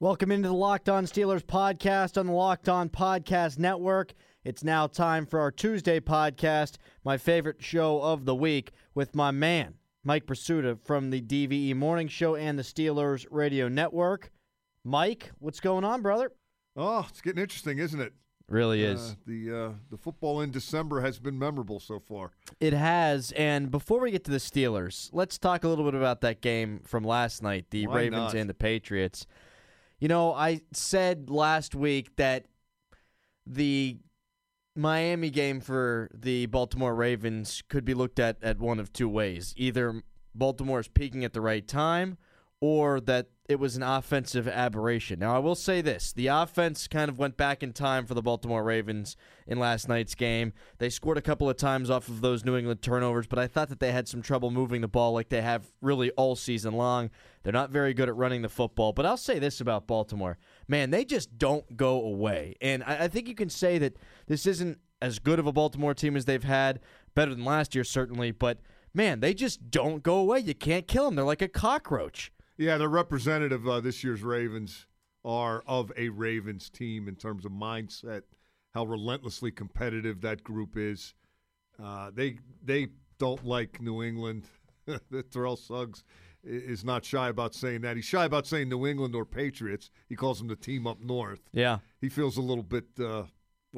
Welcome into the Locked On Steelers podcast on the Locked On Podcast Network. It's now time for our Tuesday podcast, my favorite show of the week, with my man, Mike Prisuta from the DVE Morning Show and the Steelers Radio Network. Mike, what's going on, brother? Oh, it's getting interesting, isn't it? Really Uh, is. the uh, the football in December has been memorable so far. It has. And before we get to the Steelers, let's talk a little bit about that game from last night, the Why Ravens not? and the Patriots. You know, I said last week that the Miami game for the Baltimore Ravens could be looked at at one of two ways. Either Baltimore is peaking at the right time or that it was an offensive aberration. Now, I will say this the offense kind of went back in time for the Baltimore Ravens in last night's game. They scored a couple of times off of those New England turnovers, but I thought that they had some trouble moving the ball like they have really all season long. They're not very good at running the football. But I'll say this about Baltimore man, they just don't go away. And I, I think you can say that this isn't as good of a Baltimore team as they've had, better than last year, certainly, but man, they just don't go away. You can't kill them. They're like a cockroach. Yeah, the representative uh, this year's Ravens are of a Ravens team in terms of mindset, how relentlessly competitive that group is. Uh, they they don't like New England. Terrell Suggs is not shy about saying that. He's shy about saying New England or Patriots. He calls them the team up north. Yeah. he feels a little bit uh,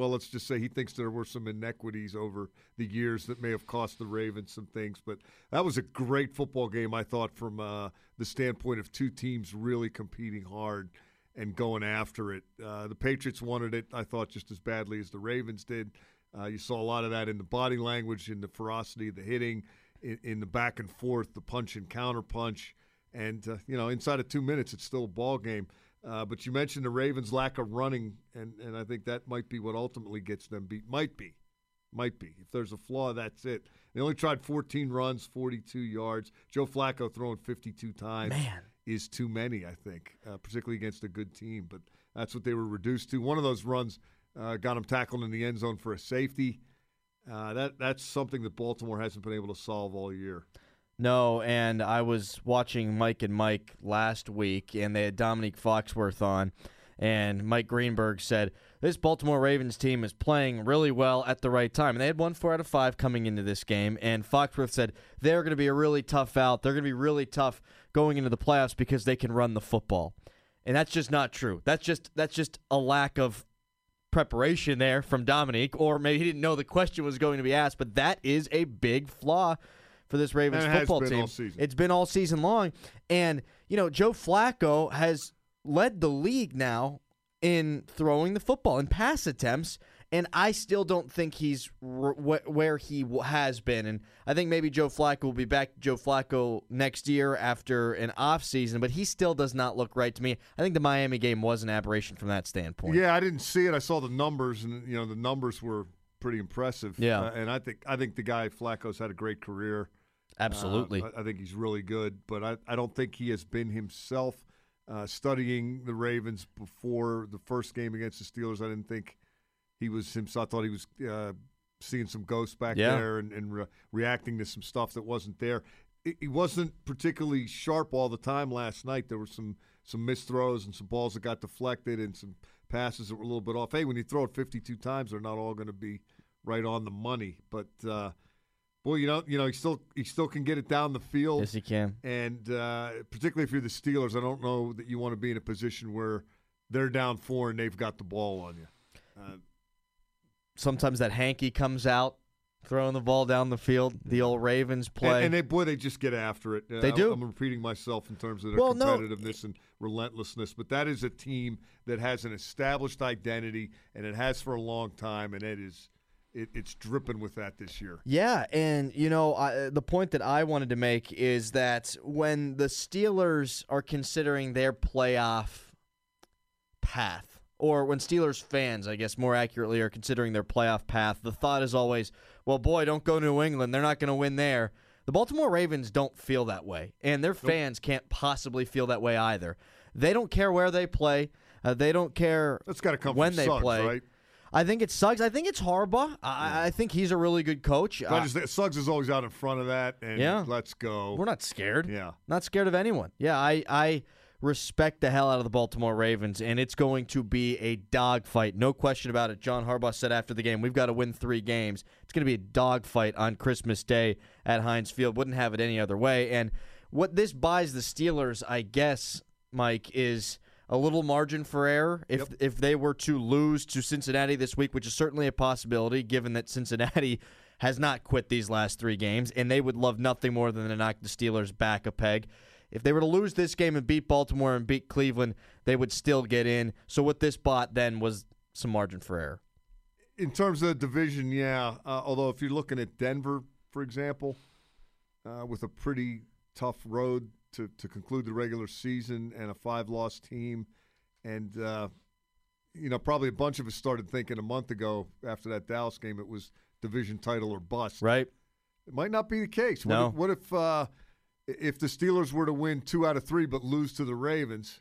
well let's just say he thinks there were some inequities over the years that may have cost the ravens some things but that was a great football game i thought from uh, the standpoint of two teams really competing hard and going after it. Uh, the patriots wanted it i thought just as badly as the ravens did. Uh, you saw a lot of that in the body language in the ferocity of the hitting in, in the back and forth the punch and counter punch and uh, you know inside of two minutes it's still a ball game uh, but you mentioned the Ravens' lack of running, and, and I think that might be what ultimately gets them beat. Might be. Might be. If there's a flaw, that's it. They only tried 14 runs, 42 yards. Joe Flacco throwing 52 times Man. is too many, I think, uh, particularly against a good team. But that's what they were reduced to. One of those runs uh, got him tackled in the end zone for a safety. Uh, that That's something that Baltimore hasn't been able to solve all year. No, and I was watching Mike and Mike last week, and they had Dominique Foxworth on, and Mike Greenberg said this Baltimore Ravens team is playing really well at the right time. And they had won four out of five coming into this game, and Foxworth said they're going to be a really tough out. They're going to be really tough going into the playoffs because they can run the football, and that's just not true. That's just that's just a lack of preparation there from Dominique, or maybe he didn't know the question was going to be asked. But that is a big flaw for this Ravens And it has football team. It's been all season long, and you know Joe Flacco has led the league now in throwing the football and pass attempts. And I still don't think he's r- wh- where he w- has been. And I think maybe Joe Flacco will be back Joe Flacco next year after an off season, but he still does not look right to me. I think the Miami game was an aberration from that standpoint. Yeah, I didn't see it. I saw the numbers, and you know the numbers were pretty impressive. Yeah. Uh, and I think I think the guy Flacco's had a great career. Absolutely. Uh, I, think he's really good, but I, I don't think he has been himself. Uh, studying the Ravens before the first game against the Steelers, I didn't think he was himself. I thought he was uh, seeing some ghosts back Yeah. there and, and re- reacting to some stuff that wasn't there. He- He wasn't particularly sharp all the time last night. There were some some missed throws and some balls that got deflected and some passes that were a little bit off. Hey, when you throw it 52 times, they're not all going to be right on the money. But uh, boy, you know, you know, he still he still can get it down the field. yes, he can. And uh, particularly if you're the Steelers, I don't know that you want to be in a position where they're down four and they've got the ball on you. Uh, Sometimes that hanky comes out, throwing the ball down the field. The old Ravens play. And, and they, boy, they just get after it. Uh, They I'm- do. I'm, repeating myself in terms of their Well, no. competitiveness and relentlessness, but that is a team that has an established identity, and it has for a long time, and it is it, it's dripping with that this year. Yeah, and you know I, the point that I wanted to make is that when the Steelers are considering their playoff path, or when Steelers fans, I guess more accurately, are considering their playoff path, the thought is always, well, boy, don't go to New England. They're not going to win there. The Baltimore Ravens don't feel that way, and their fans can't possibly feel that way either. They don't care where they play. Uh, they don't care That's got to come when from they Suggs, play. right? I think it sucks. I think it's Harbaugh. I, I think he's a really good coach. I Uh, just, Suggs is always out in front of that, and Yeah. let's go. we're not scared. Yeah. Not scared of anyone. Yeah, I, I respect the hell out of the Baltimore Ravens, and it's going to be a dogfight. No question about it. John Harbaugh said after the game, we've got to win three games. It's going to be a dogfight on Christmas Day at Heinz Field. Wouldn't have it any other way. And what this buys the Steelers, I guess, Mike, is a little margin for error if if they were to lose to Cincinnati this week, which is certainly a possibility given that Cincinnati has not quit these last 3 games and they would love nothing more than to knock the Steelers back a peg. If they were to lose this game and beat Baltimore and beat Cleveland, they would still get in. So what this bought then was some margin for error. in terms of the division, yeah. Uh, although if you're looking at Denver, for example, uh, with a pretty tough road to, to conclude the regular season and a five-loss team, and uh, you know probably a bunch of us started thinking a month ago after that Dallas game it was division title or bust. Right? It might not be the case. What No. if, what if uh, if the Steelers were to win two out of three but lose to the Ravens?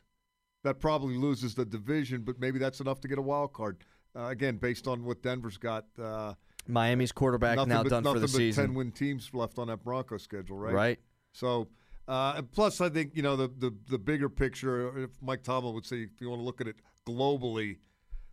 That probably loses the division, but maybe that's enough to get a wild card. Uh, again, based on what Denver's got, uh, Miami's quarterback now but, done for the but season. ten win teams left on that Broncos schedule, right? Right? So, uh, plus, I think you know the, the the bigger picture. If Mike Tomlin would say, if you want to look at it globally,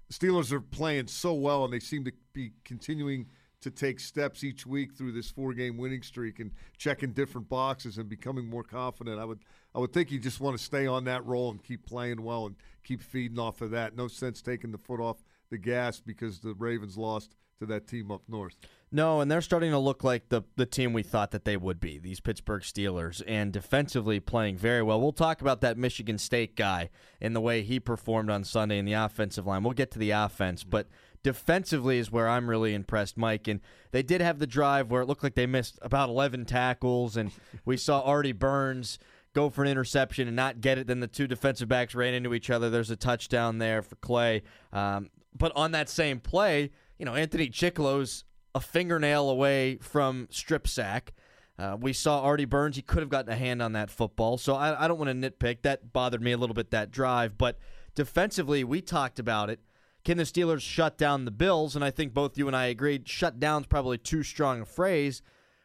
the Steelers are playing so well, and they seem to be continuing to take steps each week through this four-game winning streak and checking different boxes and becoming more confident. I would I would think you just want to stay on that roll and keep playing well and keep feeding off of that. No sense taking the foot off the gas because the Ravens lost to that team up north. No, and they're starting to look like the the team we thought that they would be, these Pittsburgh Steelers, and defensively playing very well. We'll talk about that Michigan State guy and the way he performed on Sunday in the offensive line. We'll get to the offense, but defensively is where I'm really impressed, Mike. And they did have the drive where it looked like they missed about 11 tackles, and we saw Artie Burns go for an interception and not get it. Then the two defensive backs ran into each other. There's a touchdown there for Clay. Um, but on that same play, you know, Anthony Chickillo's a fingernail away from strip sack. Uh, we saw Artie Burns. He could have gotten a hand on that football. So I, I don't want to nitpick. That bothered me a little bit, that drive. But defensively, we talked about it. Can the Steelers shut down the Bills? And I think both you and I agreed shut down's probably too strong a phrase.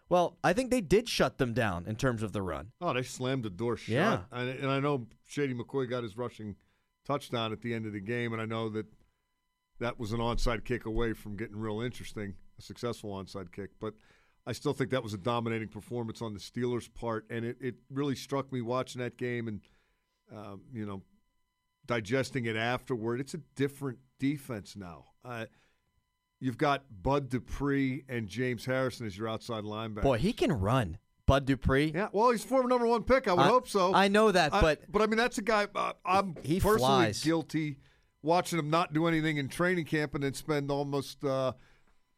Well, I think they did shut them down in terms of the run. Oh, they slammed the door shut. Yeah. And, and I know Shady McCoy got his rushing touchdown at the end of the game, and I know that that was an onside kick away from getting real interesting, a successful onside kick. But I still think that was a dominating performance on the Steelers' part, and it, it really struck me watching that game and, um, you know, digesting it afterward. It's a different defense now. Uh, you've got Bud Dupree and James Harrison as your outside linebacker. Boy, he can run. Bud Dupree. Yeah, well, he's former number one pick. I would I- hope so. I know that, I- but but I mean, that's a guy. Uh, I'm He personally flies. guilty watching him not do anything in training camp and then spend almost uh,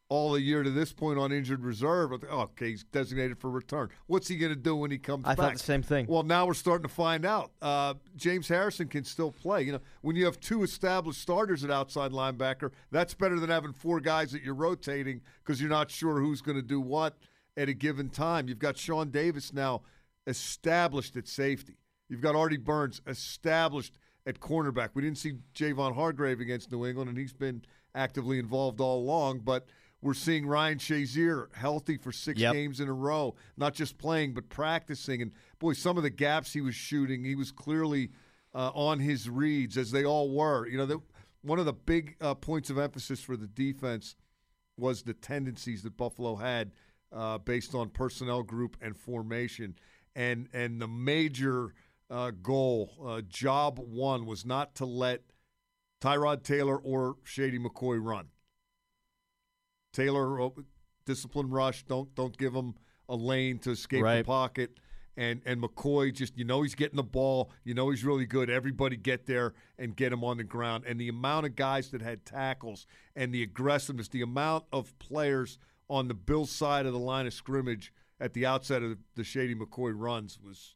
all the year to this point on injured reserve. Oh, okay, he's designated for return. What's he going to do when he comes I back? I thought the same thing. Well, now we're starting to find out. Uh, James Harrison can still play. You know, when you have two established starters at outside linebacker, that's better than having four guys that you're rotating because you're not sure who's going to do what at a given time. You've got Sean Davis now established at safety. You've got Artie Burns established at cornerback. We didn't see Javon Hargrave against New England, and he's been actively involved all along, but we're seeing Ryan Shazier healthy for six Yep. games in a row, not just playing but practicing. And boy, some of the gaps he was shooting, he was clearly uh, on his reads, as they all were. You know, the, one of the big uh, points of emphasis for the defense was the tendencies that Buffalo had uh, based on personnel group and formation, and and the major uh, goal, uh, job one, was not to let Tyrod Taylor or Shady McCoy run. Taylor, uh, discipline rush. Don't don't give him a lane to escape the pocket. And and McCoy just you know he's getting the ball. You know he's really good. Everybody get there and get him on the ground. And the amount of guys that had tackles and the aggressiveness, the amount of players on the Bills side of the line of scrimmage at the outset of the Shady McCoy runs was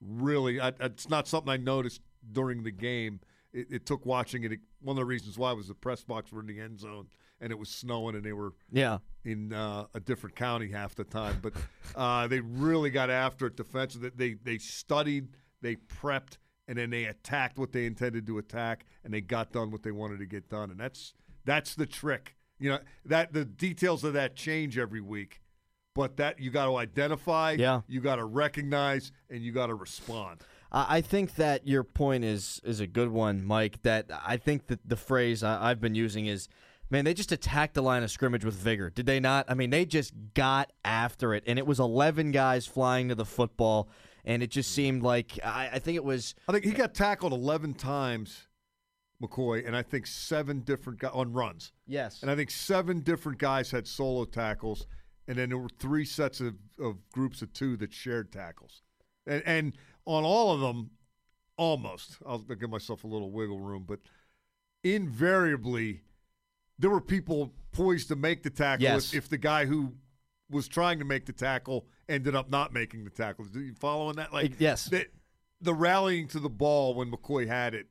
really. I, it's not something I noticed during the game it, it took watching it. One of the reasons why was the press box were in the end zone and it was snowing and they were Yeah. in uh, a different county half the time. But uh, they really got after it defensively. They they studied, they prepped, and then they attacked what they intended to attack, and they got done what they wanted to get done. And that's that's the trick. You know that the details of that change every week, but that you got to identify, Yeah. you got to recognize, and you got to respond. I I think that your point is is a good one, Mike. That I think that the phrase I, I've been using is, man, they just attacked the line of scrimmage with vigor. Did they not? I mean, they just got after it, and it was eleven guys flying to the football, and it just seemed like I, I think it was I think he got tackled eleven times, McCoy, and I think seven different guys on runs. yes, And I think seven different guys had solo tackles, and then there were three sets of, of groups of two that shared tackles. And, and on all of them, almost, I'll give myself a little wiggle room, but invariably, there were people poised to make the tackle Yes. if, if the guy who was trying to make the tackle ended up not making the tackle. Do you following that? Like, yes. the, the rallying to the ball when McCoy had it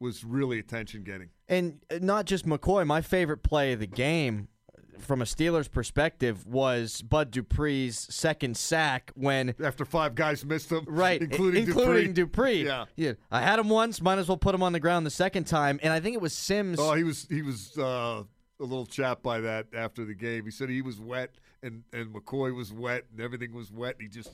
was really attention getting. And uh, not just McCoy. My favorite play of the game, from a Steelers perspective, was Bud Dupree's second sack when. After five guys missed him, Right, including, including Dupree. Dupree. Yeah. I had him once. Might as well put him on the ground the second time. And I think it was Sims. Oh, he was he was uh, a little chapped by that after the game. He said he was wet and and McCoy was wet and everything was wet. He just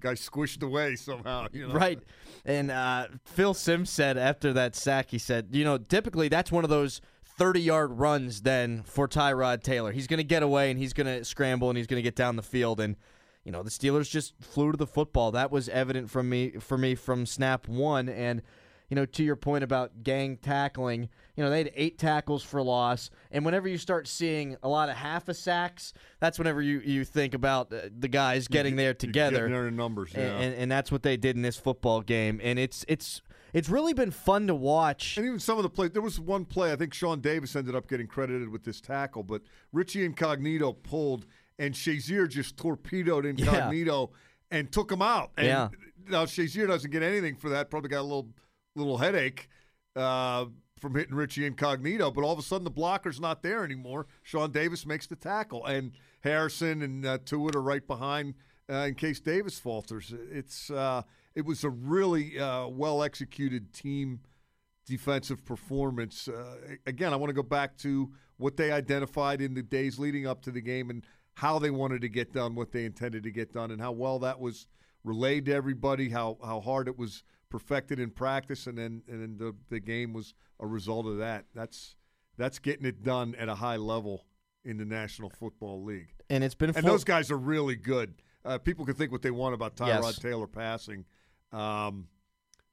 guy squished away somehow. You know? Right. And uh, Phil Simms said after that sack, he said, you know, typically that's one of those 30 yard runs then for Tyrod Taylor. He's going to get away and he's going to scramble and he's going to get down the field. And, you know, the Steelers just flew to the football. That was evident from me for me from snap one. And, you know, to your point about gang tackling, you know, they had eight tackles for loss. And whenever you start seeing a lot of half a sacks, that's whenever you, you think about uh, the guys getting there You're together Getting their numbers. and, and, and that's what they did in this football game. And it's it's it's really been fun to watch. And even some of the plays, there was one play, I think Sean Davis ended up getting credited with this tackle, but Richie Incognito pulled, and Shazier just torpedoed Incognito and took him out. And Yeah. now Shazier doesn't get anything for that, probably got a little little headache uh, from hitting Richie Incognito, but all of a sudden the blocker's not there anymore. Sean Davis makes the tackle, and Harrison and uh, are right behind uh, in case Davis falters. It's uh, it was a really uh, well executed team defensive performance. Uh, again, I want to go back to what they identified in the days leading up to the game and how they wanted to get done what they intended to get done and how well that was relayed to everybody, how how hard it was perfected in practice and then and then the, the game was a result of that. That's that's getting it done at a high level in the National Football League. And it's been And those guys are really good. Uh, people can think what they want about Tyrod Yes. Taylor passing. Um,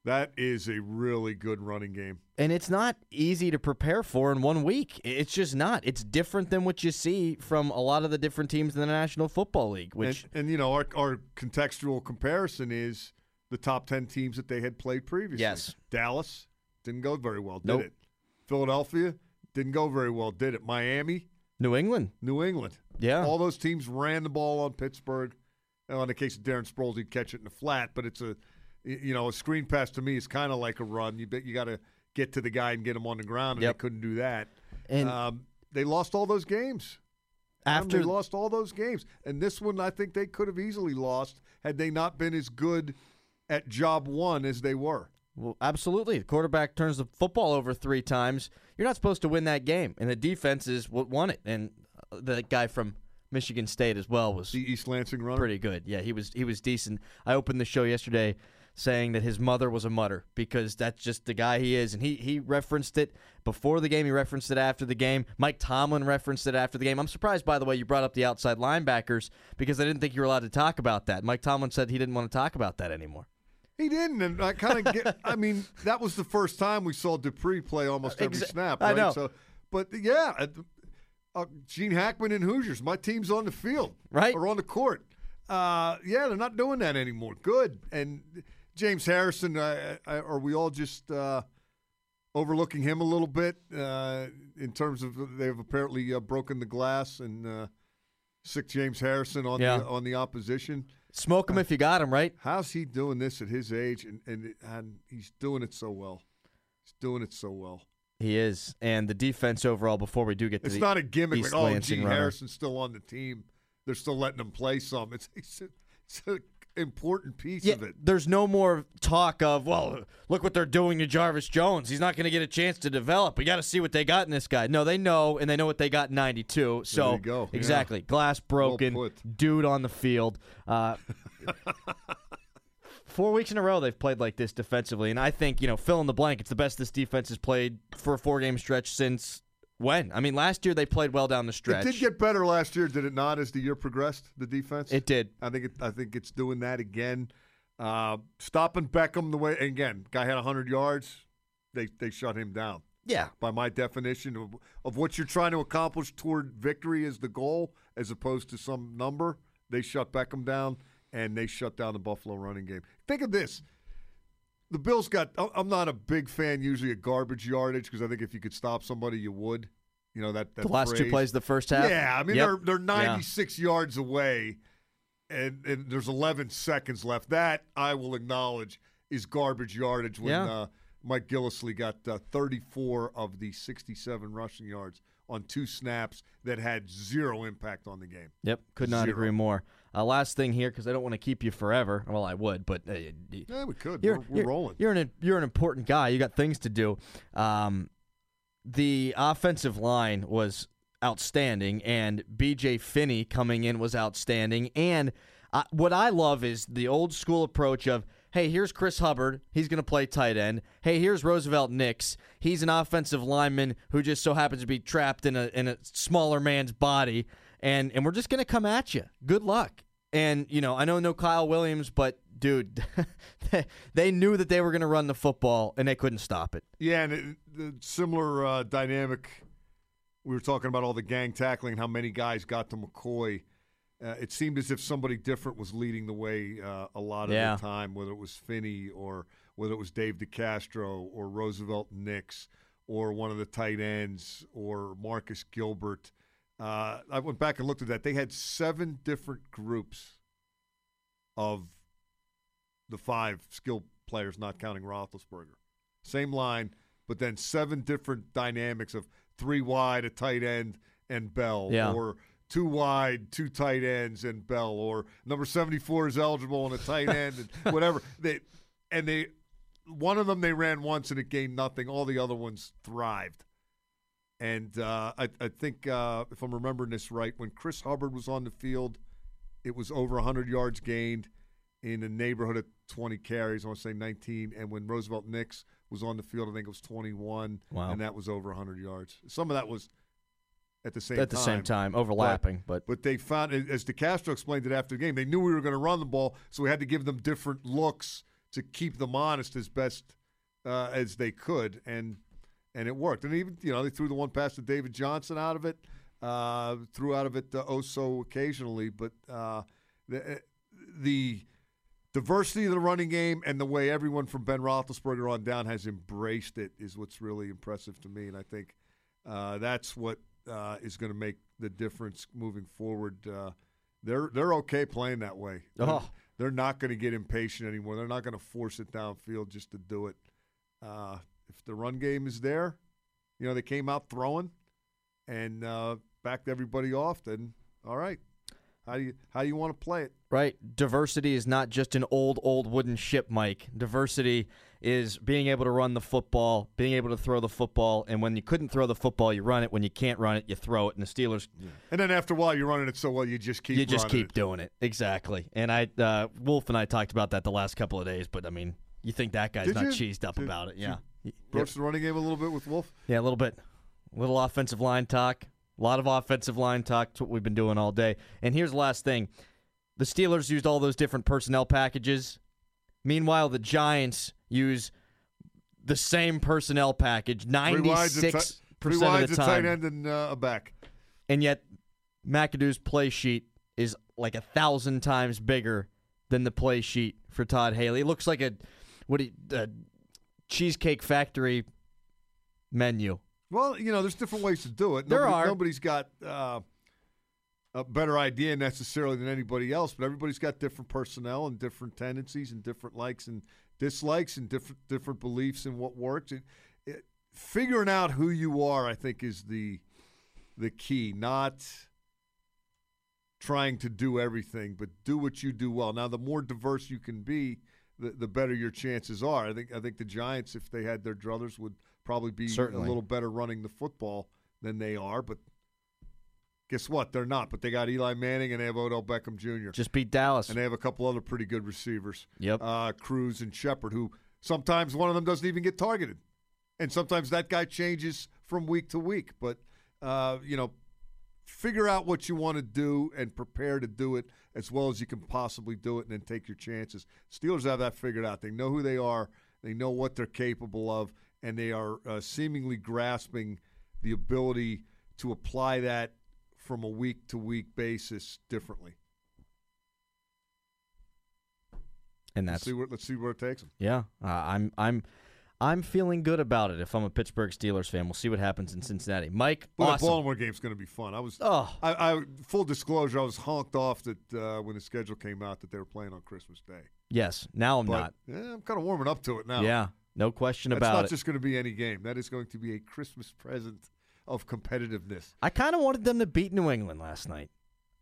that is a really good running game. and it's not easy to prepare for in one week. It's just not. It's different than what you see from a lot of the different teams in the National Football League. Which and, and you know, our, our contextual comparison is the top 10 teams that they had played previously. Yes. Dallas didn't go very well, did Nope. it? Philadelphia didn't go very well, did it? Miami, New England, New England. yeah, All those teams ran the ball on Pittsburgh. Now, in the case of Darren Sproles, he'd catch it in the flat, but it's a, you know, a screen pass to me is kind of like a run. You bet you got to get to the guy and get him on the ground, and Yep. they couldn't do that. and um, they lost all those games. After they lost all those games, and this one I think they could have easily lost had they not been as good at job one as they were. Well, absolutely. The quarterback turns the football over three times. You're not supposed to win that game, and the defense is what won it. And uh, the guy from Michigan State as well was The East Lansing runner. pretty good. Yeah, he was he was decent. I opened the show yesterday saying that his mother was a mutter because that's just the guy he is, and he he referenced it before the game. He referenced it after the game. Mike Tomlin referenced it after the game. I'm surprised, by the way, you brought up the outside linebackers because I didn't think you were allowed to talk about that. Mike Tomlin said he didn't want to talk about that anymore. He didn't, and I kind of get. I mean, that was the first time we saw Dupree play almost every Exa- snap. I know. So, but yeah, uh, Gene Hackman and Hoosiers. My team's on the field, Right. or on the court. Uh, yeah, they're not doing that anymore. Good. And James Harrison, uh, uh, are we all just uh, overlooking him a little bit uh, in terms of they've apparently uh, broken the glass and uh, sic James Harrison on Yeah. the on the opposition. Smoke him if you got him, right? How's he doing this at his age, and and, and he's doing it so well? He's doing it so well. He is, and the defense overall. Before we do get to It's the not a gimmick. East Like, oh, Lansing Gene runner. Harrison's still on the team. They're still letting him play some. It's it's, it's an important piece Yeah, of it. there's no more talk of, well, look what they're doing to Jarvis Jones. He's not going to get a chance to develop. We got to see what they got in this guy. No, they know, and they know what they got in 92. So, you go. Yeah. exactly. Glass broken, put. dude on the field. Uh, four weeks in a row they've played like this defensively. And I think, you know, fill in the blank, it's the best this defense has played for a four game stretch since when? I mean, last year they played well down the stretch. It did get better last year, did it not? As the year progressed, the defense. It did. I think it, I think it's doing that again. Uh, stopping Beckham the way again, guy had 100 yards. They they shut him down. Yeah. By my definition of, of what you're trying to accomplish toward victory is the goal, as opposed to some number. They shut Beckham down, and they shut down the Buffalo running game. Think of this: the Bills got. I'm not a big fan usually of garbage yardage because I think if you could stop somebody, you would. You know that, that The last two plays the first half. Yeah, I mean Yep. they're they're Yeah. 96 yards away, and, and there's 11 seconds left. That I will acknowledge is garbage yardage. When Yeah. uh, Mike Gillislee got uh, 34 of the 67 rushing yards on two snaps that had zero impact on the game. Yep, could not Zero. agree more. Uh, last thing here, because I don't want to keep you forever. Well, I would, but uh, Yeah, we could. you're, we're we're you're- rolling. You're an you're an important guy. You got things to do. Um, the offensive line was outstanding, and B.J. Finney coming in was outstanding. And uh, what I love is the old school approach of. Hey, here's Chris Hubbard. He's going to play tight end. Hey, here's Roosevelt Nix. He's an offensive lineman who just so happens to be trapped in a in a smaller man's body, and and we're just going to come at you. Good luck. And you know, I know no Kyle Williams, but dude, they knew that they were going to run the football and they couldn't stop it. Yeah, and it, the similar uh, dynamic. We were talking about all the gang tackling, how many guys got to McCoy. Uh, it seemed as if somebody different was leading the way uh, a lot of Yeah. the time, whether it was Finney or whether it was Dave DeCastro or Roosevelt Nix or one of the tight ends or Marcus Gilbert. Uh, I went back and looked at that. They had seven different groups of the five skill players, not counting Roethlisberger. Same line, but then seven different dynamics of three wide, a tight end, and Bell, Yeah. or two wide, two tight ends, and Bell, or number seventy-four is eligible and a tight end, and whatever. They and they one of them they ran once and it gained nothing. All the other ones thrived. And uh, I, I think uh, if I'm remembering this right, when Chris Hubbard was on the field, it was over 100 yards gained in the neighborhood of 20 carries. I want to say 19. And when Roosevelt Nix was on the field, I think it was 21. Wow. And that was over 100 yards. Some of that was at the same At the time. same time, overlapping, but, But they found, as DeCastro explained it after the game, they knew we were going to run the ball, so we had to give them different looks to keep them honest as best uh, as they could, and and it worked. And even you know they threw the one pass to David Johnson out of it, uh, threw out of it uh, oh so occasionally, but uh, the the diversity of the running game and the way everyone from Ben Roethlisberger on down has embraced it is what's really impressive to me, and I think uh, that's what uh, is going to make the difference moving forward. Uh, they're they're okay playing that way. They're, Oh. they're not going to get impatient anymore. They're not going to force it downfield just to do it. Uh, if the run game is there, you know they came out throwing and uh, backed everybody off. Then all right, how do you how do you want to play it? right? Diversity is not just an old, old wooden ship, Mike. Diversity is being able to run the football, being able to throw the football, and when you couldn't throw the football, you run it. When you can't run it, you throw it. And the Steelers, And then after a while, you're running it so well, you just keep you just keep it. doing it. Exactly. And I, uh, Wolf and I talked about that the last couple of days, but I mean, you think that guy's Did not you? cheesed up Did- about it? Yeah. you Y- Broach the running game a little bit with Wolf. Yeah, a little bit. A little offensive line talk. A lot of offensive line talk. It's what we've been doing all day. And here's the last thing the Steelers used all those different personnel packages. Meanwhile, the Giants use the same personnel package Three wides, a ti- 96% three of the a tight end, and uh, a back. And yet, McAdoo's play sheet is like a thousand times bigger than the play sheet for Todd Haley. It looks like a what you, a cheesecake factory menu. Well, you know, there's different ways to do it. There Nobody- are. Nobody's got uh, a better idea necessarily than anybody else, but everybody's got different personnel and different tendencies and different likes and dislikes and different different beliefs in what works. It, it, figuring out who you are, I think, is the the key. Not trying to do everything, but do what you do well. Now, the more diverse you can be, the, the better your chances are. I think I think the Giants, if they had their druthers, would probably be Certainly. a little better running the football than they are. But guess what? They're not. But they got Eli Manning and they have Odell Beckham Jr. Just beat Dallas. and they have a couple other pretty good receivers. Yep. Uh, Cruz and Shepard, who sometimes one of them doesn't even get targeted, and sometimes that guy changes from week to week. But uh, you know, figure out what you want to do and prepare to do it as well as you can possibly do it, and then take your chances. Steelers have that figured out. They know who they are. They know what they're capable of, and they are uh, seemingly grasping the ability to apply that from a week to week basis differently. and Let's that's see where let's see where it takes them. yeah. Uh, I'm I'm I'm feeling good about it. If I'm a Pittsburgh Steelers fan, we'll see what happens in Cincinnati. Mike, awesome. that Baltimore game's going to be fun. I was, Oh. I, I, full disclosure, I was honked off that uh, when the schedule came out that they were playing on Christmas Day. Yes. Now I'm But not. yeah, I'm kind of warming up to it now. Yeah. No question That's about it. It's not just going to be any game. That is going to be a Christmas present of competitiveness. I kind of wanted them to beat New England last night.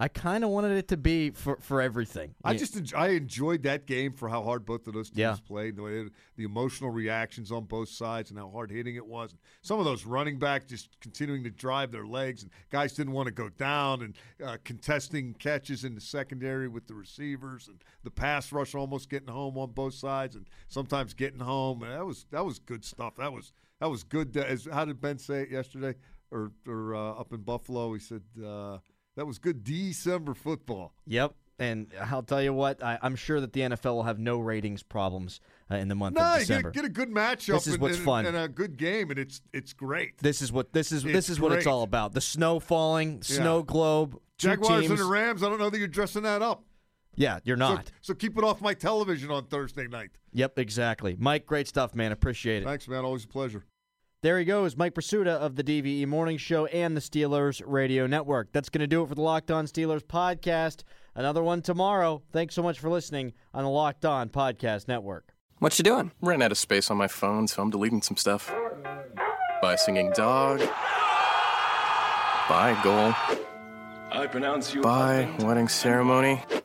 I kind of wanted it to be for, for everything. I just I enjoyed that game for how hard both of those teams Yeah. played, the, way, the emotional reactions on both sides, and how hard hitting it was. Some of those running backs just continuing to drive their legs, and guys didn't want to go down, and uh, contesting catches in the secondary with the receivers, and the pass rush almost getting home on both sides, and sometimes getting home. And that was that was good stuff. That was that was good. As how did Ben say it yesterday, or or uh, up in Buffalo? He said uh, that was good December football. Yep. And I'll tell you what, I, I'm sure that the NFL will have no ratings problems uh, in the month No, of you December. get, get a good matchup This is and, what's and- fun. and a good game, and it's it's great. this is what this is. It's this is what it's all about. The snow falling, snow Yeah. globe, Jaguars teams. and the Rams. I don't know that you're dressing that up. yeah, you're So, not. so keep it off my television on Thursday night. Yep, exactly. Mike, great stuff, man. Appreciate it. Thanks, man. Always a pleasure. There he goes, Mike Prisuta of the DVE Morning Show and the Steelers Radio Network. That's going to do it for the Locked On Steelers podcast. Another one tomorrow. Thanks so much for listening on the Locked On Podcast Network. What you doing? Ran out of space on my phone, so I'm deleting some stuff. Bye, singing dog. Bye, goal. I pronounce you. Bye, wedding ceremony.